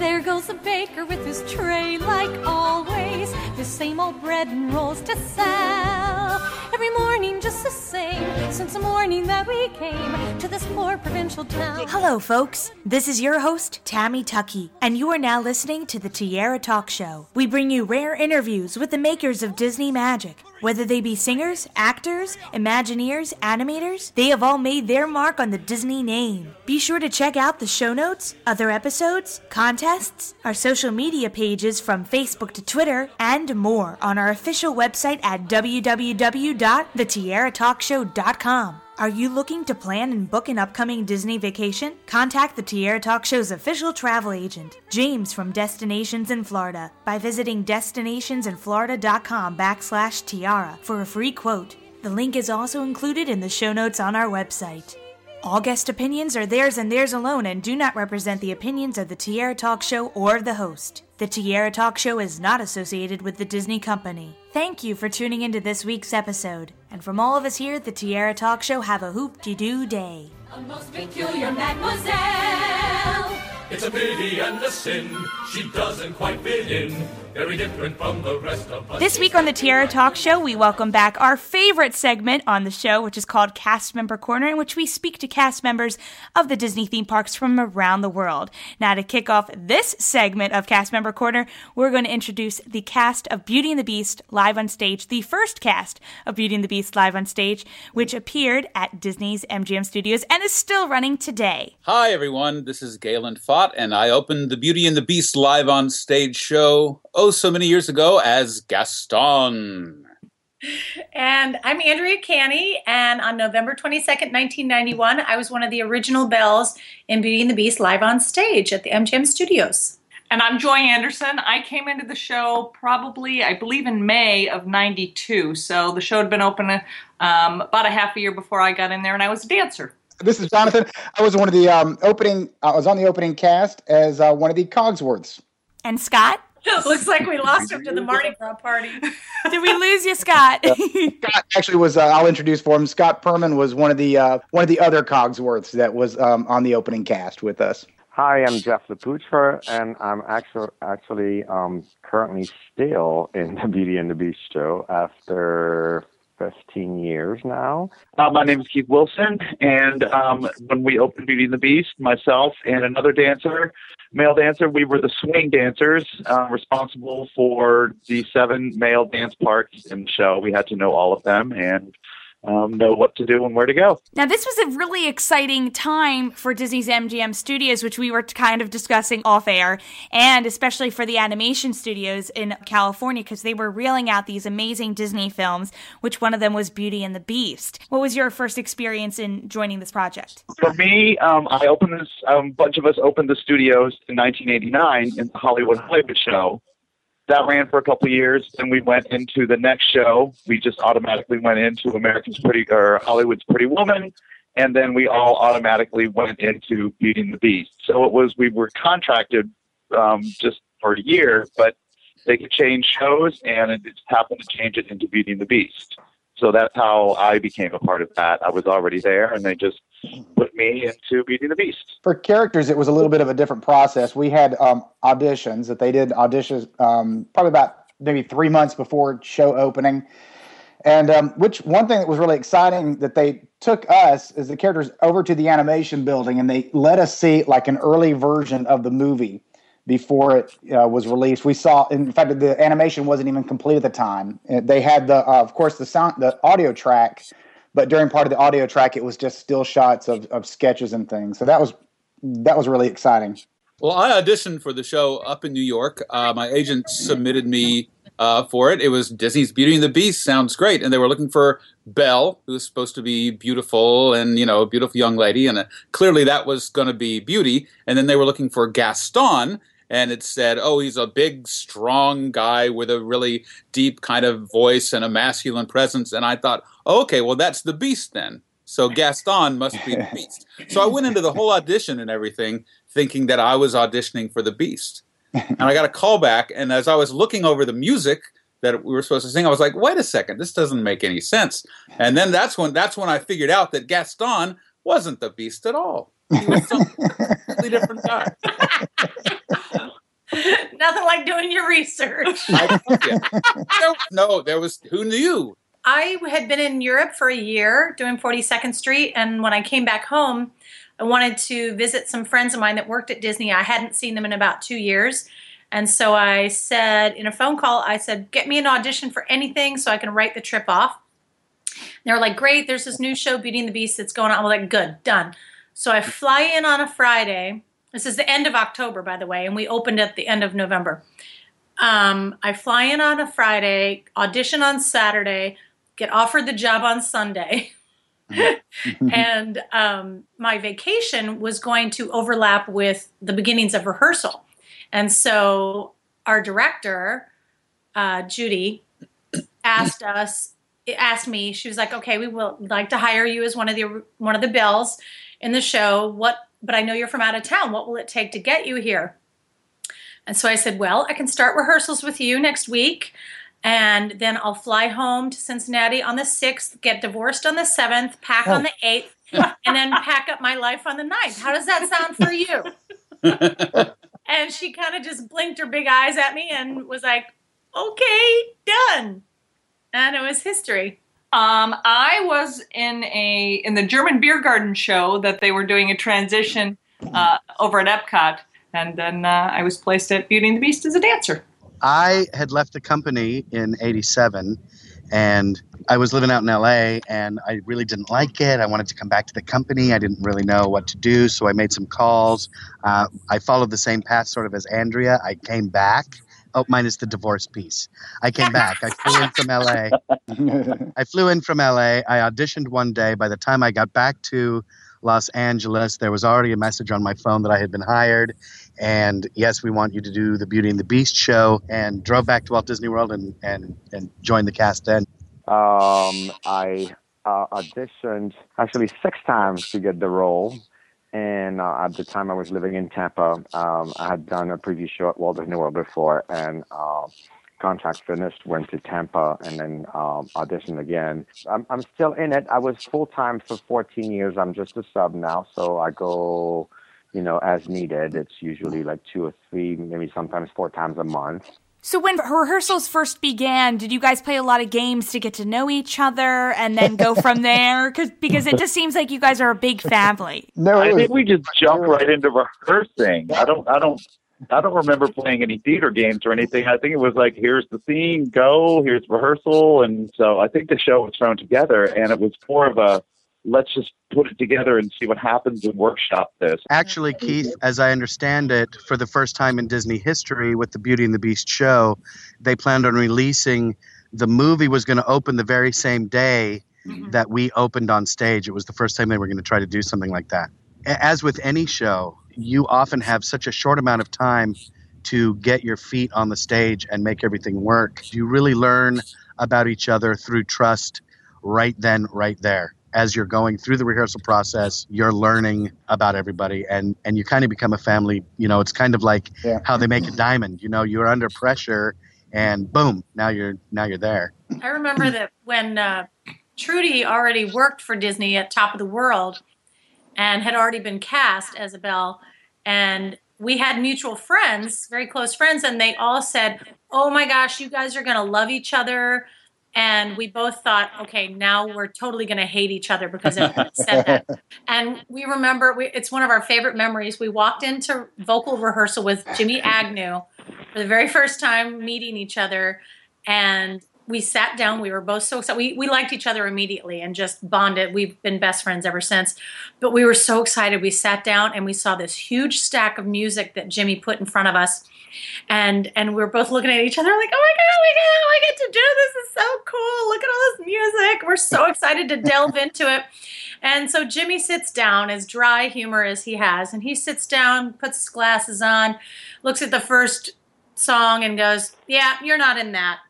There goes the baker with his tray, like always. The same old bread and rolls to sell. Every morning, just the same, since the morning that we came to this poor provincial town. Hello, folks. This is your host, Tammy Tucky, and you are now listening to the Tiara Talk Show. We bring you rare interviews with the makers of Disney Magic. Whether they be singers, actors, Imagineers, animators, they have all made their mark on the Disney name. Be sure to check out the show notes, other episodes, contests, our social media pages from Facebook to Twitter, and more on our official website at www.thetiaratalkshow.com. Are you looking to plan and book an upcoming Disney vacation? Contact the Tiara Talk Show's official travel agent, James from Destinations in Florida, by visiting destinationsinflorida.com backslash tiara for a free quote. The link is also included in the show notes on our website. All guest opinions are theirs and theirs alone and do not represent the opinions of the Tiara Talk Show or the host. The Tiara Talk Show is not associated with the Disney Company. Thank you for tuning into this week's episode. And from all of us here at the Tiara Talk Show, have a hoop de doo day. A most peculiar mademoiselle. It's a pity and a sin. She doesn't quite fit in. Very different from the rest of us. This week on the Tiara Talk Show, we welcome back our favorite segment on the show, which is called Cast Member Corner, in which we speak to cast members of the Disney theme parks from around the world. Now, to kick off this segment of Cast Member Corner, we're going to introduce the cast of Beauty and the Beast live on stage, the first cast of Beauty and the Beast live on stage, which appeared at Disney's MGM Studios and is still running today. Hi, everyone. This is Galen Fott, and I opened the Beauty and the Beast live on stage show oh so many years ago as Gaston. And I'm Andrea Canny, and on November 22nd, 1991, I was one of the original Belles in Beauty and the Beast live on stage at the MGM Studios. And I'm Joy Anderson. I came into the show probably, I believe, in May of '92. So the show had been open um, about a half a year before I got in there, and I was a dancer. This is Jonathan. I was one of the um, opening. I was on the opening cast as uh, one of the Cogsworths. And Scott? Looks like we lost him to the Mardi Gras party. Did we lose you, Scott? Scott actually was. Uh, I'll introduce for him. Scott Perman was one of the uh, one of the other Cogsworths that was um, on the opening cast with us. Hi, I'm Jeff Laputra, and I'm actually actually um, currently still in the Beauty and the Beast show after 15 years now. Uh, my name is Keith Wilson, and um, when we opened Beauty and the Beast, myself and another dancer, male dancer, we were the swing dancers uh, responsible for the seven male dance parts in the show. We had to know all of them and um, know what to do and where to go. Now, this was a really exciting time for Disney's MGM Studios, which we were kind of discussing off air, and especially for the animation studios in California, because they were reeling out these amazing Disney films, which one of them was Beauty and the Beast. What was your first experience in joining this project? For me, um, I opened this, um, a bunch of us opened the studios in 1989 in the Hollywood Hollywood show. That ran for a couple of years. Then we went into the next show. We just automatically went into American's Pretty or Hollywood's Pretty Woman, and then we all automatically went into Beauty and the Beast. So it was we were contracted um, just for a year, but they could change shows, and it just happened to change it into Beauty and the Beast. So that's how I became a part of that. I was already there, and they just put me into Beauty and the Beast. For characters, it was a little bit of a different process. We had um, auditions that they did auditions um, probably about maybe three months before show opening. And um, which one thing that was really exciting that they took us as the characters over to the animation building and they let us see like an early version of the movie before it uh, was released. We saw, in fact, the animation wasn't even complete at the time. Uh, They had the, uh, of course, the sound, the audio track, but during part of the audio track, it was just still shots of, of sketches and things. So that was that was really exciting. Well, I auditioned for the show up in New York. Uh, my agent submitted me uh, for it. It was Disney's Beauty and the Beast. Sounds great, and they were looking for Belle, who was supposed to be beautiful and you know a beautiful young lady, and uh, clearly that was going to be Beauty. And then they were looking for Gaston, and it said, "Oh, he's a big, strong guy with a really deep kind of voice and a masculine presence." And I thought, oh, "Okay, well that's the Beast then." So Gaston must be the Beast. So I went into the whole audition and everything thinking that I was auditioning for the Beast. And I got a call back, and as I was looking over the music that we were supposed to sing, I was like, "Wait a second, this doesn't make any sense." And then that's when that's when I figured out that Gaston wasn't the Beast at all. He was some completely different guy. Nothing like doing your research. I, yeah. no, there was who knew. I had been in Europe for a year doing 42nd Street, and when I came back home, I wanted to visit some friends of mine that worked at Disney. I hadn't seen them in about two years. And so I said in a phone call, I said, get me an audition for anything so I can write the trip off. they were like, great, there's this new show, Beauty and the Beast, that's going on. I'm like, good, done. So I fly in on a Friday. This is the end of October, by the way, and we opened at the end of November. Um, I fly in on a Friday, audition on Saturday, get offered the job on Sunday. and um, my vacation was going to overlap with the beginnings of rehearsal. And so our director, uh, Judy, asked us, asked me, she was like, okay, we will like to hire you as one of the one of the Belles in the show. What but I know you're from out of town. What will it take to get you here? And so I said, well, I can start rehearsals with you next week. And then I'll fly home to Cincinnati on the 6th, get divorced on the 7th, pack oh. on the 8th, and then pack up my life on the 9th. How does that sound for you? and she kind of just blinked her big eyes at me and was like, okay, done. And it was history. Um, I was in a in the German beer garden show that they were doing a transition uh, over at Epcot, and then uh, I was placed at Beauty and the Beast as a dancer. I had left the company in '87, and I was living out in LA, and I really didn't like it. I wanted to come back to the company. I didn't really know what to do, so I made some calls. Uh, I followed the same path, sort of as Andrea. I came back Oh, minus the divorce piece. I came back. I flew in from LA. I flew in from LA. I auditioned one day. By the time I got back to Los Angeles, there was already a message on my phone that I had been hired. And yes, we want you to do the Beauty and the Beast show. And drove back to Walt Disney World and and and joined the cast then. Um, I uh, auditioned actually six times to get the role and uh, at the time I was living in Tampa, um, I had done a preview show at Walt Disney World before, and uh, contract finished, went to Tampa, and then um, auditioned again. I'm, I'm still in it. I was full time for 14 years. I'm just a sub now, so I go, you know, as needed. It's usually like two or three, maybe sometimes four times a month. So when rehearsals first began, did you guys play a lot of games to get to know each other and then go from there? Cause, because it just seems like you guys are a big family. No, I think we just jumped right into rehearsing. I don't, I don't, I don't remember playing any theater games or anything. I think it was like, here's the scene, go, here's rehearsal, and so I think the show was thrown together, and it was more of a let's just put it together and see what happens and workshop this. Actually, Keith, as I understand it, for the first time in Disney history with the Beauty and the Beast show, they planned on releasing the movie was going to open the very same day mm-hmm. that we opened on stage. It was the first time they were going to try to do something like that. As with any show, you often have such a short amount of time to get your feet on the stage and make everything work. You really learn about each other through trust right then, right there as you're going through the rehearsal process, you're learning about everybody and, and you kind of become a family. You know, it's kind of like yeah. how they make a diamond. You know, you're under pressure and boom, now you're now you're there. I remember that when uh, Trudy already worked for Disney at Top of the World and had already been cast as a Belle, and we had mutual friends, very close friends, and they all said, "Oh my gosh, you guys are going to love each other." And we both thought, okay, now we're totally going to hate each other because it said that. And we remember we, it's one of our favorite memories. We walked into vocal rehearsal with Jimmy Agnew for the very first time meeting each other, and we sat down. We were both so excited. We, we liked each other immediately and just bonded. We've been best friends ever since. But we were so excited. We sat down and we saw this huge stack of music that Jimmy put in front of us and and we are both looking at each other like, oh my god, we get, get to do this. is so cool. Look at all this music. We're so excited to delve into it. And so Jimmy sits down, as dry humor as he has, and he sits down, puts his glasses on, looks at the first song, and goes, "Yeah, you're not in that."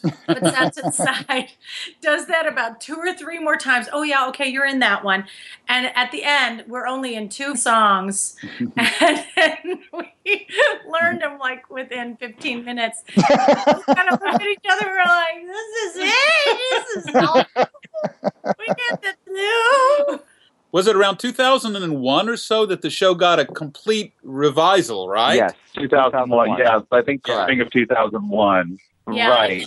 Puts that to the side, does that about two or three more times. Oh, yeah, okay, you're in that one. And at the end, we're only in two songs. and we learned them like within 15 minutes. we kind of look at each other, we're like, this is it. This is all we get to do. was it around 2001 or so that the show got a complete revisal, right? Yes, 2001. Yeah, I think Correct. spring of 2001. Yeah. Right.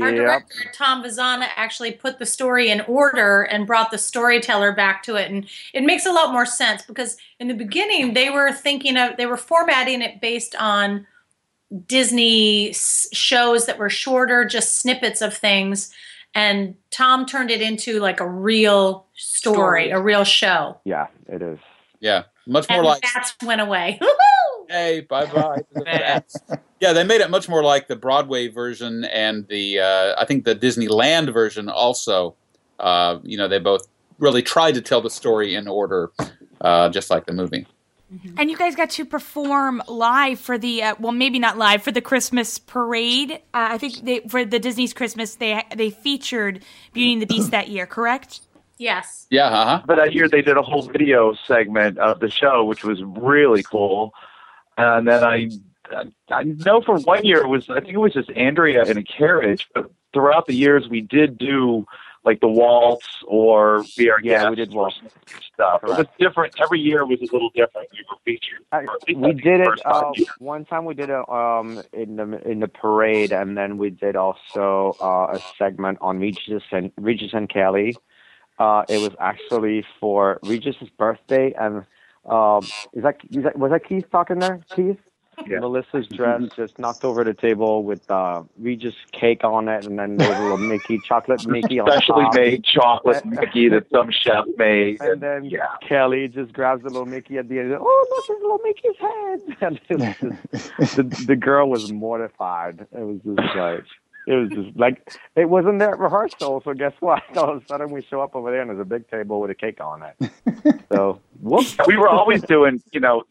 Our Yep. director Tom Vazana actually put the story in order and brought the storyteller back to it, and it makes a lot more sense because in the beginning they were thinking of they were formatting it based on Disney shows that were shorter, just snippets of things, and Tom turned it into like a real story, Story. a real show, Yeah, it is. Yeah, much more and like the bats went away. Woohoo! hey, bye bye. Yeah, they made it much more like the Broadway version and the uh, I think the Disneyland version also. Uh, you know, they both really tried to tell the story in order, uh, just like the movie. And you guys got to perform live for the uh, well, maybe not live for the Christmas parade. Uh, I think they for the Disney's Christmas they they featured Beauty and the Beast that year, correct? Yes. Yeah, uh huh. But that year they did a whole video segment of the show, which was really cool. And then I, I know for one year it was I think it was just Andrea in a carriage. But throughout the years we did do like the waltz or we are Yeah, we did waltz. stuff. It was different. Every year was a little different. We were featured. I, Or at least we did it uh, one time. We did it um in the in the parade, and then we did also uh, a segment on Regis and Regis and Kelly. Uh, it was actually for Regis's birthday, and um, is that, is that was that Keith talking there? Keith. Yeah. Melissa's dress just knocked over the table with uh, Regis cake on it, and then there was a little Mickey chocolate Mickey on Specially top. made chocolate Mickey that some chef made. And then yeah. Kelly just grabs the little Mickey at the end. Oh, look, it's little Mickey's head. And it was just, the the girl was mortified. It was just like it was just like it wasn't there at rehearsal. So guess what? All of a sudden we show up over there and there's a big table with a cake on it. So whoops. we were always doing, you know,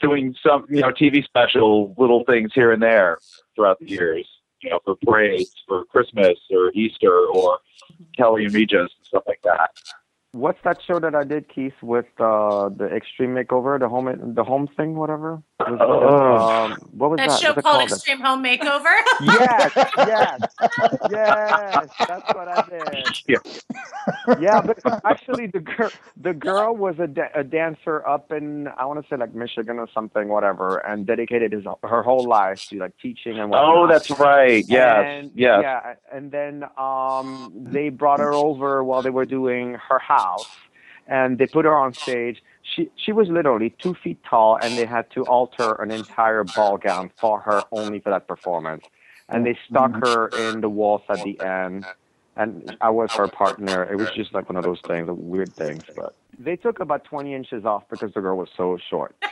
doing some, you know, TV special little things here and there throughout the years, you know, for parades, for Christmas or Easter or Kelly and Regis and stuff like that. What's that show that I did, Keith, with uh, the Extreme Makeover, the home the home thing, whatever? Was it, Oh. um, what was That that? show What's called called? Extreme Home Makeover. yes, yes, yes. That's what I did. Yeah. Yeah, but actually, the girl, the girl was a, da- a dancer up in I want to say like Michigan or something, whatever, and dedicated his her whole life to like teaching and whatnot. Oh, that's right. Yes. And, yes. Yeah, and then um, they brought her over while they were doing her house, and they put her on stage. She she was literally two feet tall, and they had to alter an entire ball gown for her only for that performance. And they stuck mm-hmm. her in the waltz at the end, and I was her partner. It was just like one of those things, weird things. But they took about twenty inches off because the girl was so short.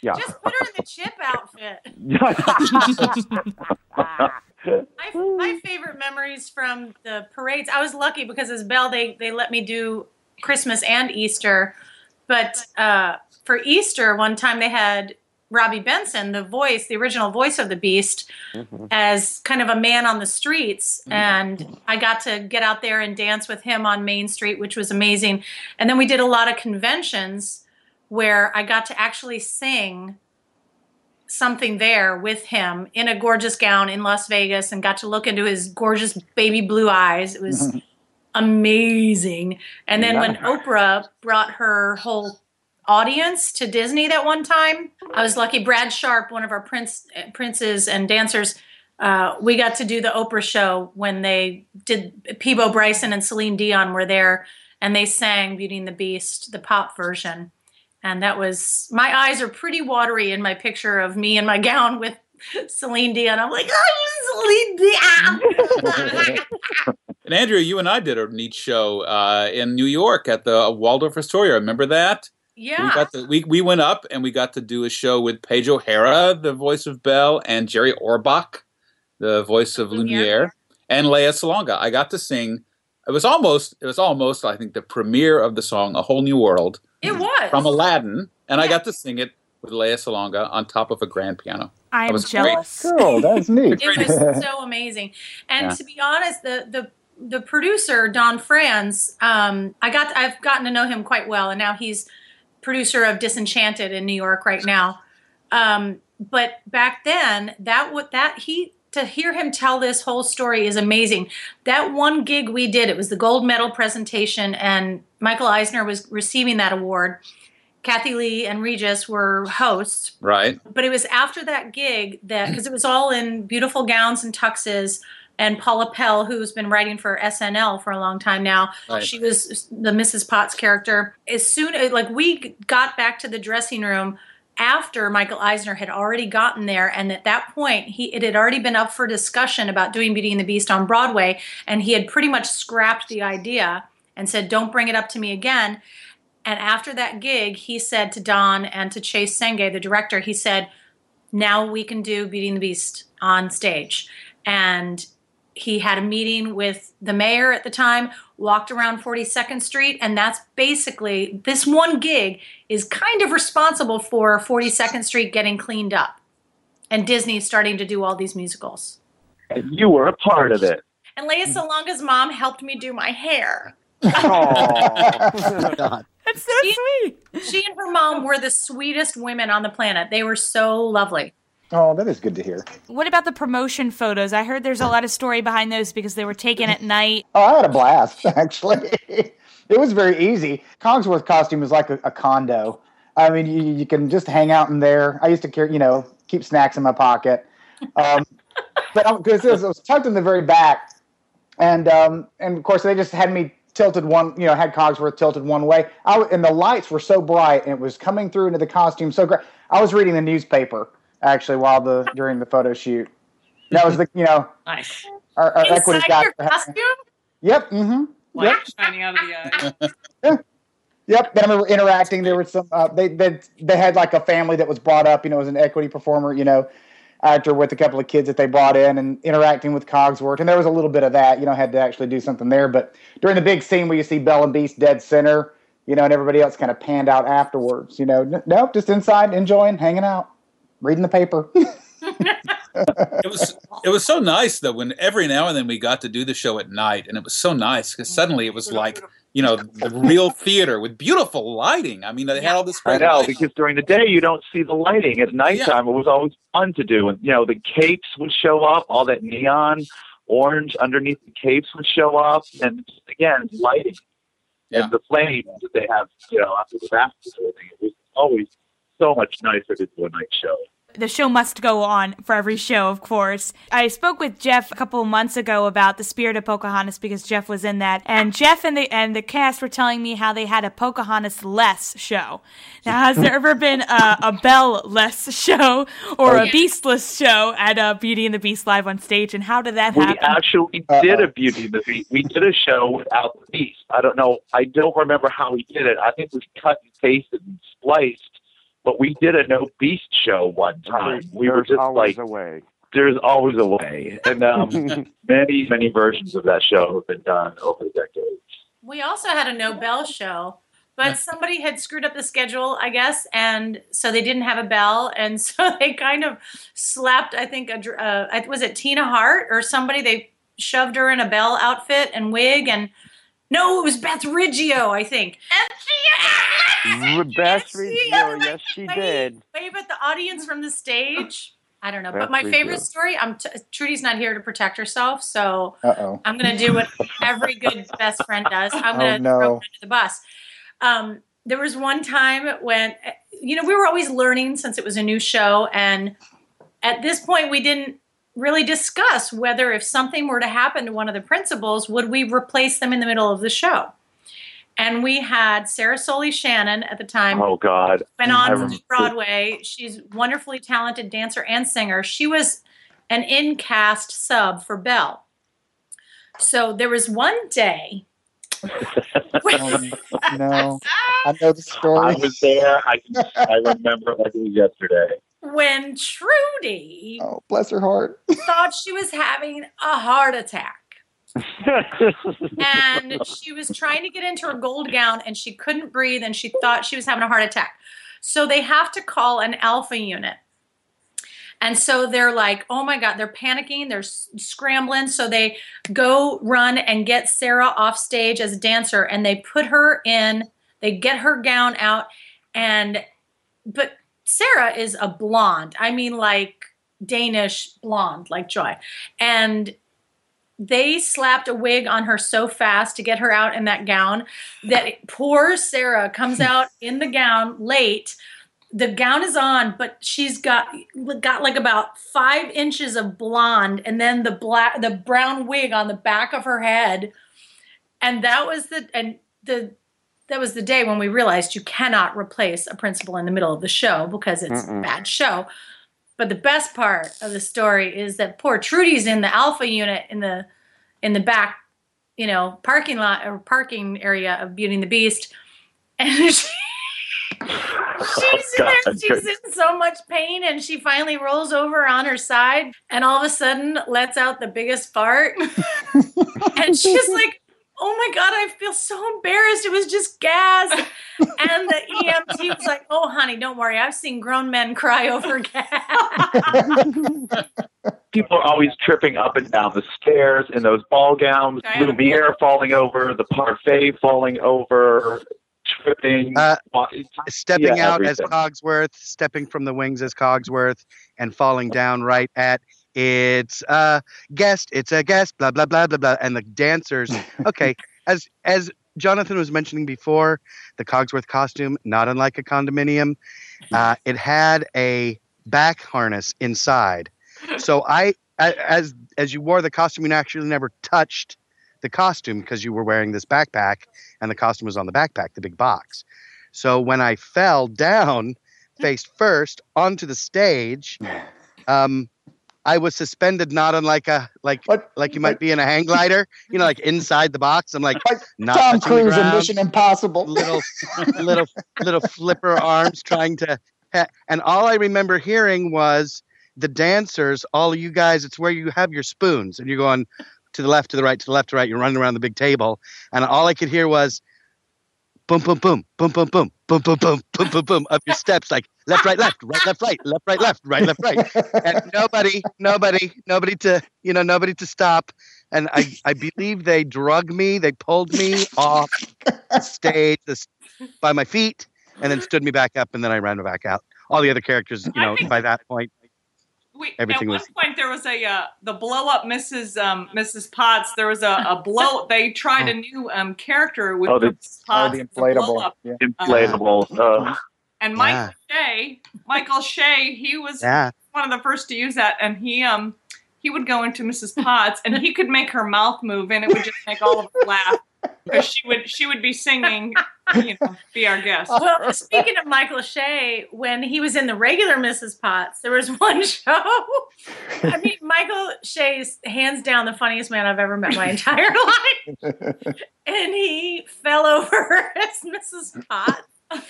Yeah. Just put her in the chip outfit. My, my favorite memories from the parades. I was lucky because as Belle, they they let me do Christmas and Easter, but uh, for Easter one time they had Robby Benson, the voice, the original voice of the Beast, as kind of a man on the streets, and I got to get out there and dance with him on Main Street, which was amazing. And then we did a lot of conventions where I got to actually sing something there with him in a gorgeous gown in Las Vegas and got to look into his gorgeous baby blue eyes. It was amazing. And then when Oprah brought her whole audience to Disney that one time, I was lucky. Brad Sharp, one of our prince, princes and dancers, uh, we got to do the Oprah show when they did Peabo Bryson and Celine Dion were there and they sang Beauty and the Beast, the pop version. And that was my eyes are pretty watery in my picture of me in my gown with Celine Dion. I'm like, oh, Celine Dion. And Andrea, you and I did a neat show uh, in New York at the Waldorf Astoria. Remember that? We yeah. got the, we we went up and we got to do a show with Paige O'Hara, the voice of Belle, and Jerry Orbach, the voice of Lumiere. Lumiere, and Lea Salonga. I got to sing. It was almost it was almost I think the premiere of the song "A Whole New World" It was. from Aladdin, and I got to sing it with Lea Salonga on top of a grand piano. I am was great. jealous. Cool, that's neat. it was so amazing. And Yeah. to be honest, the the the producer Don Frantz, um, I got I've gotten to know him quite well, and now he's producer of Disenchanted in New York right now. Um, but back then, that what that he to hear him tell this whole story is amazing. That one gig we did, it was the gold medal presentation, and Michael Eisner was receiving that award. Kathie Lee and Regis were hosts, Right. but it was after that gig that because it was all in beautiful gowns and tuxes. And Paula Pell, who's been writing for SNL for a long time now, Right. she was the Mrs. Potts character. As soon as like we got back to the dressing room after Michael Eisner had already gotten there, and at that point he it had already been up for discussion about doing Beauty and the Beast on Broadway, and he had pretty much scrapped the idea and said, "Don't bring it up to me again." And after that gig, he said to Don and to Chase Senge, the director, he said, now we can do Beauty and the Beast on stage. And he had a meeting with the mayor at the time, walked around 42nd Street, and that's basically this one gig is kind of responsible for 42nd Street getting cleaned up and Disney starting to do all these musicals. And you were a part of it. And Lea Salonga's mom helped me do my hair. God. That's so She- sweet. She and her mom were the sweetest women on the planet. They were so lovely. Oh, that is good to hear. What about the promotion photos? I heard there's a lot of story behind those because they were taken at night. Oh, I had a blast, actually. it was very easy. Cogsworth costume is like a, a condo. I mean, you, you can just hang out in there. I used to carry, you know, keep snacks in my pocket. Um, but because it, was- it was tucked in the very back, and um, and of course they just had me tilted one, you know, had Cogsworth tilted one way. I and the lights were so bright, and it was coming through into the costume so great. I was reading the newspaper actually while the during the photo shoot. That was the, you know, Nice. our, our equity Inside guy. your costume? Yep. Mm-hmm. Light Yep. shining out of the eye. Yep. Then I remember interacting. There was some. Uh, they they they had like a family that was brought up. You know, as an equity performer. You know, actor with a couple of kids that they brought in and interacting with Cogsworth. And there was a little bit of that. You know, had to actually do something there. But during the big scene where you see Belle and Beast dead center, you know, and everybody else kind of panned out afterwards. You know, n- nope, just inside enjoying, hanging out, reading the paper. It was it was so nice though when every now and then we got to do the show at night, and it was so nice because suddenly it was like you know the real theater with beautiful lighting. I mean, they had all this I know lighting. because during the day you don't see the lighting. At nighttime, it was always fun to do, and you know the capes would show up, all that neon orange underneath the capes would show up, and again lighting Yeah. and the flames that they have, you know, after the baskets and everything. It was always so much nicer to do a night show. The show must go on for every show, of course. I spoke with Jeff a couple of months ago about the Spirit of Pocahontas because Jeff was in that, and Jeff and the and the cast were telling me how they had a Pocahontas less show. Now, has there ever been a, a Belle less show or a Beastless show at uh, Beauty and the Beast live on stage, and how did that We happen? actually did a Beauty and the Beast. We did a show without the Beast. I don't know. I don't remember how we did it. I think we cut and pasted and spliced. But we did a no Beast show one time. We were just always like, a way. there's always a way. And um, many, many versions of that show have been done over the decades. We also had a Nobel show, but somebody had screwed up the schedule, I guess, and so they didn't have a Belle, and so they kind of slapped. I think a uh, was it Tina Hart or somebody? They shoved her in a Belle outfit and wig, and no, it was Beth Riggio, I think. And she Beth she Riggio, like, yes, she wave- did. Wave at the audience from the stage. I don't know, but my favorite story. I'm t- Trudy's not here to protect herself, so Uh oh. I'm going to do what every good best friend does. I'm Oh, going to no. throw her under the bus. Um, there was one time when, you know, we were always learning since it was a new show. And at this point, we didn't really discuss whether if something were to happen to one of the principals, would we replace them in the middle of the show? And we had Sarah Soley Shannon at the time Oh, God. went on to Broadway. She's wonderfully talented dancer and singer. She was an in cast sub for Belle. So there was one day. No, I know the story. I was there. I, I remember it like it was yesterday. when Trudy Oh, bless her heart. thought she was having a heart attack. And she was trying to get into her gold gown and she couldn't breathe and she thought she was having a heart attack. So they have to call an alpha unit. And so they're like, oh my God, they're panicking, they're scrambling. So they go run and get Sarah off stage as a dancer and they put her in, they get her gown out. And, but Sarah is a blonde. I mean, like Danish blonde like Joy, and they slapped a wig on her so fast to get her out in that gown that poor Sarah comes out in the gown late. The gown is on, but she's got got like about five inches of blonde, and then the black, the brown wig on the back of her head, and that was the and the that was the day when we realized you cannot replace a principal in the middle of the show because it's a Mm-mm. bad show. But the best part of the story is that poor Trudy's in the alpha unit in the in the back, you know, parking lot or parking area of Beauty and the Beast, and she, she's in there. She's in so much pain, and she finally rolls over on her side, and all of a sudden lets out the biggest fart, and she's like. Oh my god, I feel so embarrassed. It was just gas. And the EMT was like, Oh, honey, don't worry. I've seen grown men cry over gas. People are always tripping up and down the stairs in those ball gowns, I am- Lumiere falling over, the parfait falling over, tripping. Uh, stepping Yeah, out as. Cogsworth, stepping from the wings as Cogsworth, and falling down right at it's a guest, it's a guest, blah blah blah blah blah, and the dancers. Okay, as as Jonathan was mentioning before, the Cogsworth costume, not unlike a condominium, uh, it had a back harness inside. So I, as as you wore the costume, you actually never touched the costume because you were wearing this backpack, and the costume was on the backpack, the big box. So when I fell down face first onto the stage, um, I was suspended not unlike a like like you might be in a hang glider, you know, like inside the box. I'm like Like not Tom Cruise in Mission Impossible. little little little flipper arms trying to and all I remember hearing was the dancers, all of you guys, it's where you have your spoons and you're going to the left, to the right, to the left, to the right, you're running around the big table. And all I could hear was boom, boom, boom, boom, boom, boom, boom, boom, boom, boom, boom, boom, up your steps, like left, right, left, right, left, right, left, right, left, right, left, right. And nobody, nobody, nobody to, you know, nobody to stop. And I, I believe they drug me, they pulled me off stage this, by my feet and then stood me back up and then I ran back out. All the other characters, you know, think- by that point, We, Everything at was- one point there was a uh, the blow up Mrs. Um, Mrs. Potts. There was a, a blow. They tried a new um, character with Oh, the- Mrs. Potts. Oh, the It's a blow inflatable. up. Yeah. Inflatable. Uh, And Michael Shea, Michael Shea, he was yeah. one of the first to use that, and he um he would go into Mrs. Potts and he could make her mouth move, and it would just make all of us laugh because she would she would be singing, you know, be our guest. Well, speaking of Michael Shea, when he was in the regular Mrs. Potts, there was one show. I mean, Michael Shea's hands down the funniest man I've ever met my entire life. And he fell over as Mrs. Potts.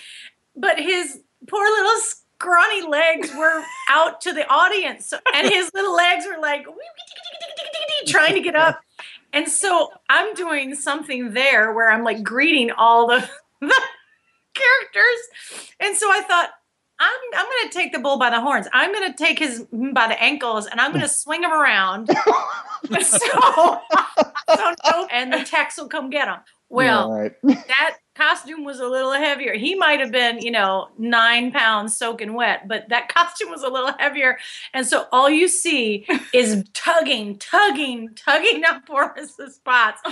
But his poor little scrawny legs were out to the audience. And his little legs were like trying to get up. And so I'm doing something there where I'm like greeting all the, the characters. And so I thought, I'm I'm gonna take the bull by the horns. I'm gonna take his by the ankles and I'm gonna swing him around. so, so no, and the techs will come get him. Well, right. that costume was a little heavier. He might have been, you know, nine pounds soaking wet, but that costume was a little heavier. And so all you see is tugging, tugging, tugging up Mrs. Potts.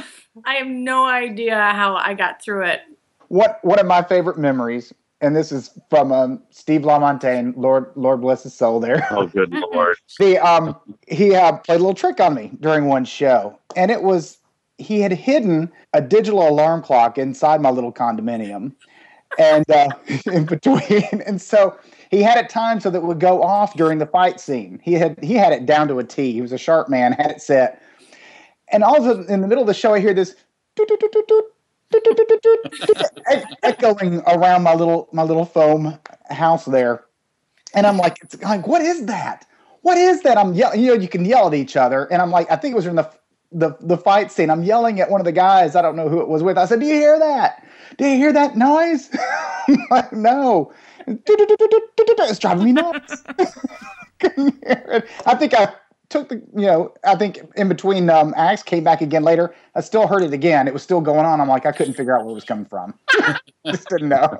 I have no idea how I got through it. What one of my favorite memories, and this is from um, Steve LaMontagne, Lord Lord bless his soul. There, oh, good lord. the um, he uh, played a little trick on me during one show, and it was he had hidden a digital alarm clock inside my little condominium, and uh, in between, and so he had it timed so that it would go off during the fight scene. He had he had it down to a T. He was a sharp man, had it set, and all of a sudden, in the middle of the show, I hear this. doot, doot, doot, echoing around my little my little foam house there, and I'm like, it's like, what is that? What is that? I'm yelling. You know, you can yell at each other, and I'm like, I think it was in the the the fight scene. I'm yelling at one of the guys. I don't know who it was with. I said, "Do you hear that? Do you hear that noise?" Like, no. It's driving me nuts. Couldn't hear it. I think I took the, you know, I think in between um, acts, came back again later. I still heard it again. It was still going on. I'm like, I couldn't figure out where it was coming from. Just didn't know.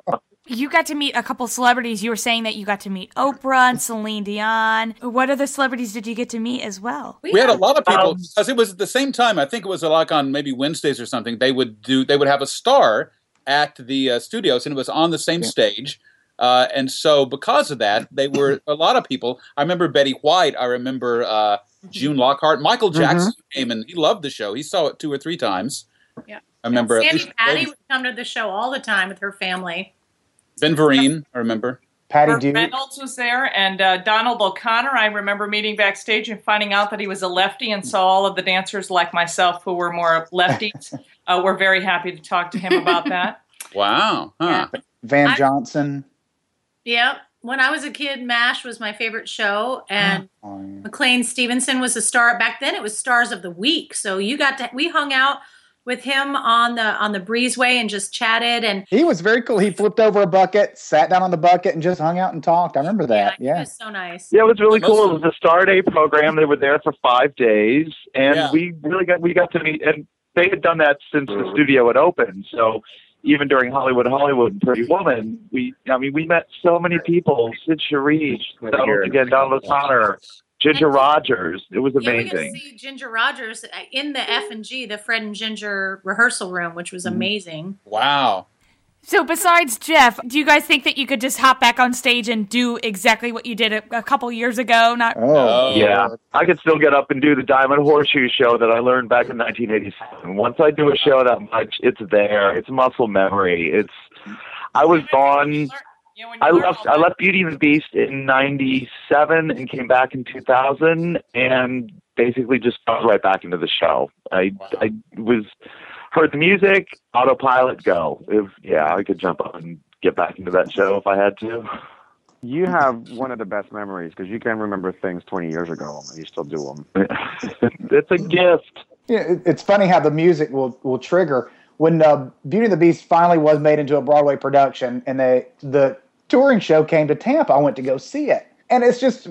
You got to meet a couple celebrities. You were saying that you got to meet Oprah and Celine Dion. What other celebrities did you get to meet as well? We had a lot of people Um, because it was at the same time. I think it was like on maybe Wednesdays or something. They would do. They would have a star at the uh, studios, and it was on the same stage. Uh, and so, because of that, they were a lot of people. I remember Betty White. I remember uh, June Lockhart. Michael Jackson came and he loved the show. He saw it two or three times. Yeah. I remember at Sandi least Patty would come to the show all the time with her family. Ben Vereen. I remember. Patty Burt Duke. Reynolds was there, and uh, Donald O'Connor. I remember meeting backstage and finding out that he was a lefty, and so all of the dancers, like myself, who were more lefties, uh, were very happy to talk to him about that. Wow. Huh. Van I- Johnson. Yep. When I was a kid, MASH was my favorite show, and Oh. McLean Stevenson was the star. Back then, it was Stars of the Week. So you got to we hung out with him on the on the breezeway and just chatted and He was very cool. He flipped over a bucket, sat down on the bucket, and just hung out and talked. I remember that. he Yeah. was so nice. Yeah, it was really cool. It was a Star Day program. They were there for five days, and Yeah. we really got we got to meet. And they had done that since the studio had opened. So even during Hollywood, Hollywood, and Pretty Woman, we I mean we met so many people: Cyd Charisse, Donald again, Donald O'Connor, Ginger Rogers. It was Yeah, we got to amazing. see Ginger Rogers uh, in the F and G, the Fred and Ginger rehearsal room, which was amazing. Wow. So, besides Jeff, do you guys think that you could just hop back on stage and do exactly what you did a, a couple years ago? Not Oh, Yeah, I could still get up and do the Diamond Horseshoe show that I learned back in 1987. Once I do a show that much, it's there. It's muscle memory. It's. I was gone. Yeah, I left. I left Beauty and the Beast in '97 and came back in 2000, and basically just got right back into the show. I I was heard the music, autopilot, go. If yeah, I could jump up and get back into that show if I had to. You have one of the best memories because you can remember things 20 years ago and you still do them. it's a gift. Yeah, it's funny how the music will will trigger when uh, Beauty and the Beast finally was made into a Broadway production, and they the touring show came to Tampa. I went to go see it, and it's just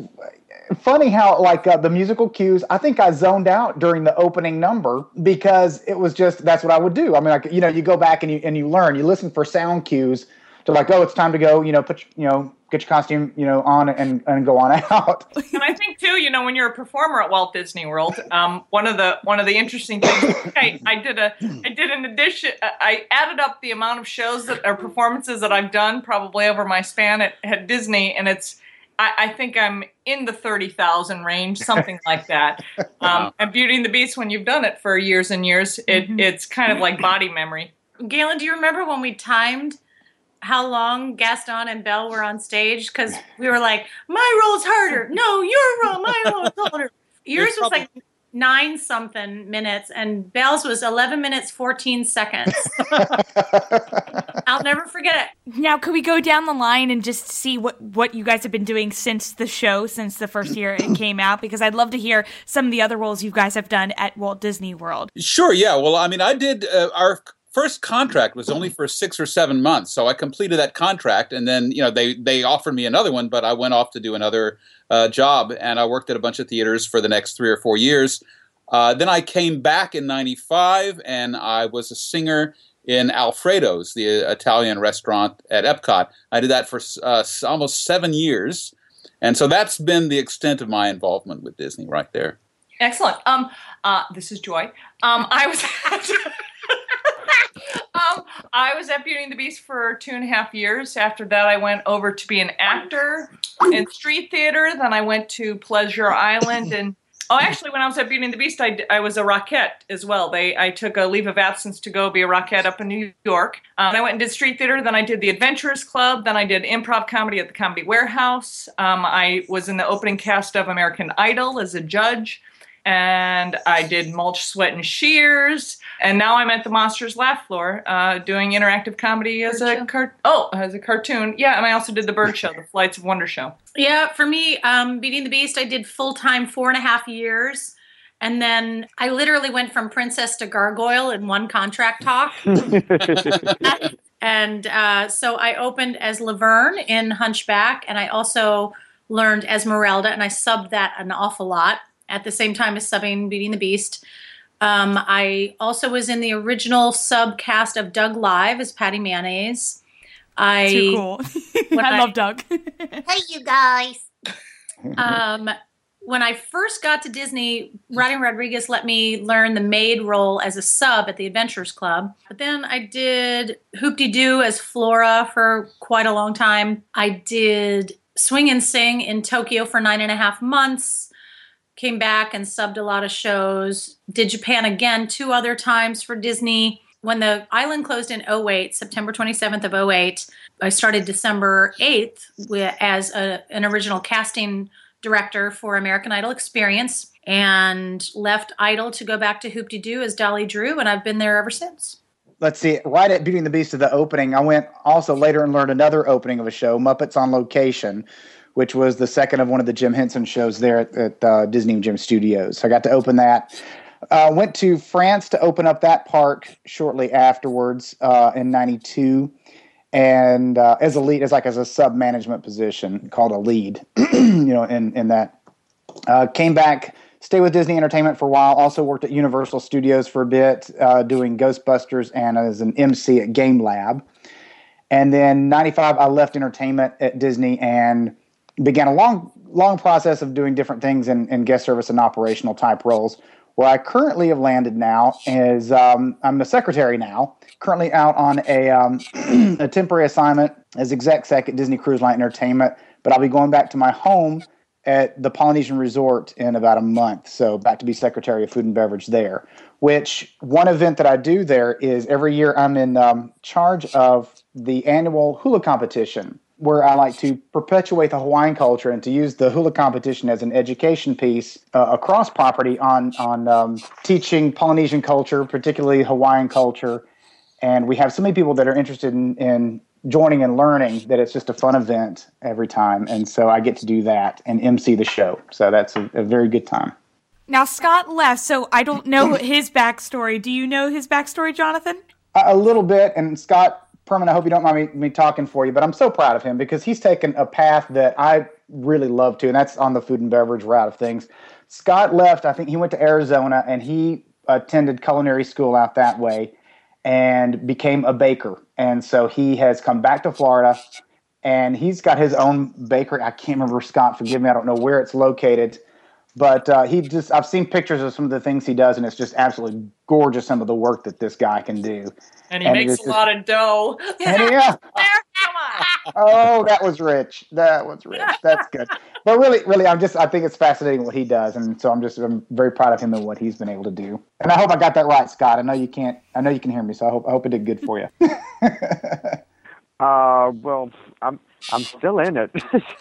funny how like uh, the musical cues. I think I zoned out during the opening number because it was just that's what I would do. I mean, like you know, you go back and you and you learn. You listen for sound cues to like, oh, it's time to go. You know, put you know, get your costume, you know, on and and go on out. and I think too, you know, when you're a performer at Walt Disney World, um, one of the one of the interesting things I, I did a I did an addition. I added up the amount of shows that or performances that I've done probably over my span at, at Disney, and it's I, I think I'm in the thirty thousand range, something like that. Um, and Beauty and the Beast, when you've done it for years and years, it, it's kind of like body memory. Galen, do you remember when we timed how long Gaston and Belle were on stage? Because we were like, my roll's harder. No, your roll, my roll's harder. Yours was like nine something minutes, and Belle's was 11 minutes, 14 seconds. I'll never forget it. Now, could we go down the line and just see what, what you guys have been doing since the show, since the first year it came out? Because I'd love to hear some of the other roles you guys have done at Walt Disney World. Sure. Yeah. Well, I mean, I did. Uh, our first contract was only for six or seven months, so I completed that contract, and then you know they they offered me another one, but I went off to do another uh, job, and I worked at a bunch of theaters for the next three or four years. Uh, then I came back in '95, and I was a singer in Alfredo's, the Italian restaurant at Epcot. I did that for uh, almost seven years, and so that's been the extent of my involvement with Disney, right there. Excellent. Um, uh, this is Joy. Um, I was at, um, I was at Beauty and the Beast for two and a half years. After that, I went over to be an actor in street theater. Then I went to Pleasure Island and. Oh, actually, when I was at Beauty and the Beast, I, I was a Rockette as well. They I took a leave of absence to go be a Rockette up in New York. Um, I went and did street theater. Then I did the Adventurers Club. Then I did improv comedy at the Comedy Warehouse. Um, I was in the opening cast of American Idol as a judge and I did mulch, sweat, and shears. And now I'm at the Monsters Laugh Floor uh, doing interactive comedy as a car- oh as a cartoon. Yeah, and I also did the Bird Show, the Flights of Wonder Show. Yeah, for me, um, Beating the Beast, I did full time four and a half years. And then I literally went from princess to gargoyle in one contract talk. and uh, so I opened as Laverne in Hunchback, and I also learned Esmeralda, and I subbed that an awful lot at the same time as subbing Beating the Beast. Um, I also was in the original sub cast of Doug Live as Patty Mayonnaise. I Too cool. when I I- love Doug. Hey, you guys. um, when I first got to Disney, Rodney Rodriguez let me learn the maid role as a sub at the Adventurers Club. But then I did Hoop-Dee Doo as Flora for quite a long time. I did Swing and Sing in Tokyo for nine and a half months. Came back and subbed a lot of shows. Did Japan again two other times for Disney. When the island closed in 08, September 27th of 08, I started December 8th as a, an original casting director for American Idol Experience and left Idol to go back to Hoop De Doo as Dolly Drew, and I've been there ever since. let's see, right at Beauty and the Beast of the opening, I went also later and learned another opening of a show, Muppets on Location, which was the second of one of the MGM Henson shows there at, at uh, Disney Jim Studios. So I got to open that. Uh, went to France to open up that park shortly afterwards uh, in '92, and uh, as a lead, as like as a sub management position called a lead, you know, in in that uh, came back, stayed with Disney Entertainment for a while. Also worked at Universal Studios for a bit, uh, doing Ghostbusters and as an MC at Game Lab. And then '95, I left entertainment at Disney and began a long, long process of doing different things in, in guest service and operational type roles. Where I currently have landed now is um, I'm a secretary now, currently out on a, um, a temporary assignment as exec sec at Disney Cruise Line Entertainment. But I'll be going back to my home at the Polynesian Resort in about a month. So back to be Secretary of Food and Beverage there. Which one event that I do there is every year I'm in um, charge of the annual hula competition, where I like to perpetuate the Hawaiian culture and to use the hula competition as an education piece uh, across property on on um, teaching Polynesian culture, particularly Hawaiian culture. And we have so many people that are interested in, in joining and learning that it's just a fun event every time. And so I get to do that and MC the show. So that's a, a very good time. Now Scott left, so I don't know his backstory. Do you know his backstory, Jonathan? A, a little bit. And Scott Perman, I hope you don't mind me, me talking for you, but I'm so proud of him because he's taken a path that I really love to, and that's on the food and beverage route of things. Scott left, I think he went to Arizona and he attended culinary school out that way and became a baker. And so he has come back to Florida and he's got his own bakery. I can't remember, Scott, forgive me, I don't know where it's located. But uh, he just, I've seen pictures of some of the things he does, and it's just absolutely gorgeous some of the work that this guy can do. And he And makes it's a just- lot of dough. And yeah, Come on. oh, that was rich. That was rich. That's good. But really, really, I'm just, I think it's fascinating what he does. And so I'm just, I'm very proud of him and what he's been able to do. And I hope I got that right, Scott. I know you can't, I know you can hear me. So I hope, I hope it did good for you. Uh, well, I'm I'm still in it.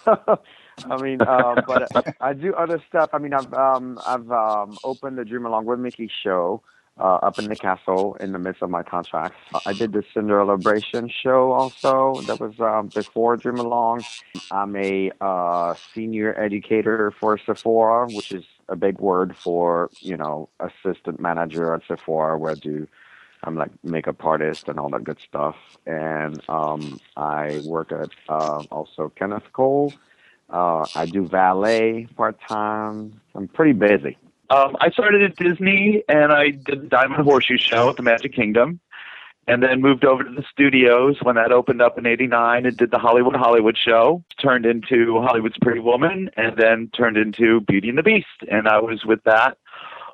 so, I mean, uh, but I do other stuff. I mean, I've um, I've um, opened the Dream Along with Mickey show uh, up in the castle in the midst of my contract. I did the Cinderella Celebration show also. That was um, before Dream Along. I'm a uh, senior educator for Sephora, which is a big word for you know assistant manager at Sephora, where I do I'm like makeup artist and all that good stuff. And um, I work at uh, also Kenneth Cole. Uh, I do valet part time. I'm pretty busy. Um, I started at Disney and I did the Diamond Horseshoe Show at the Magic Kingdom, and then moved over to the studios when that opened up in '89 and did the Hollywood Hollywood Show. Turned into Hollywood's Pretty Woman, and then turned into Beauty and the Beast. And I was with that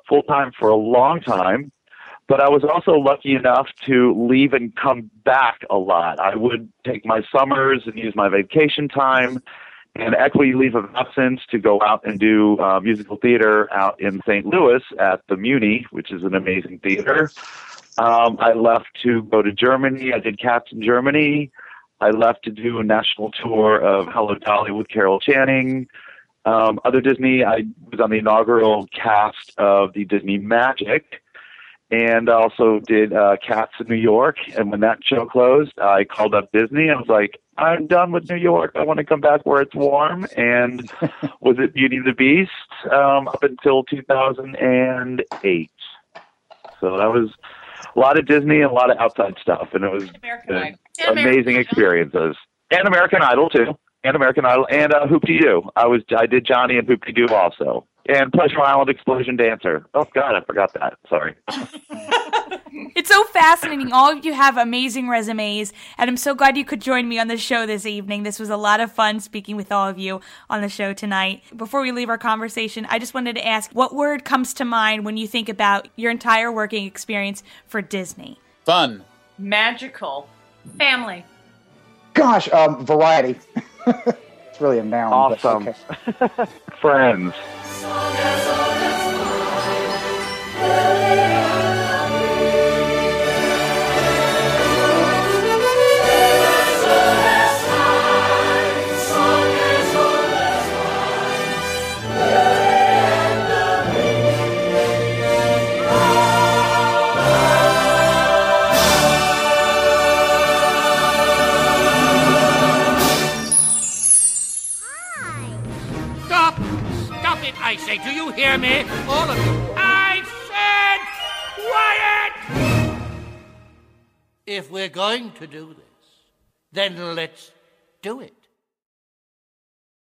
full time for a long time. But I was also lucky enough to leave and come back a lot. I would take my summers and use my vacation time and equity leave of absence to go out and do uh, musical theater out in St. Louis at the Muni, which is an amazing theater. Um, I left to go to Germany. I did Cats in Germany. I left to do a national tour of Hello Dolly with Carol Channing. Um, other Disney, I was on the inaugural cast of the Disney Magic and also did uh, Cats in New York. And when that show closed, I called up Disney. I was like, I'm done with New York. I want to come back where it's warm. And was it Beauty and the Beast um, up until 2008. So that was a lot of Disney and a lot of outside stuff, and it was American uh, Idol. And American amazing experiences. And American Idol too, and American Idol, and uh, Hoop Doo. I was I did Johnny and Hoop Doo also, and Pleasure Island Explosion Dancer. Oh God, I forgot that. Sorry. It's so fascinating. All of you have amazing resumes, and I'm so glad you could join me on the show this evening. This was a lot of fun speaking with all of you on the show tonight. Before we leave our conversation, I just wanted to ask what word comes to mind when you think about your entire working experience for Disney? Fun. Magical. Family. Gosh, um, variety. it's really a noun. but Awesome. okay. Friends. I say. Do you hear me? All of you. I said quiet! If we're going to do this, then let's do it.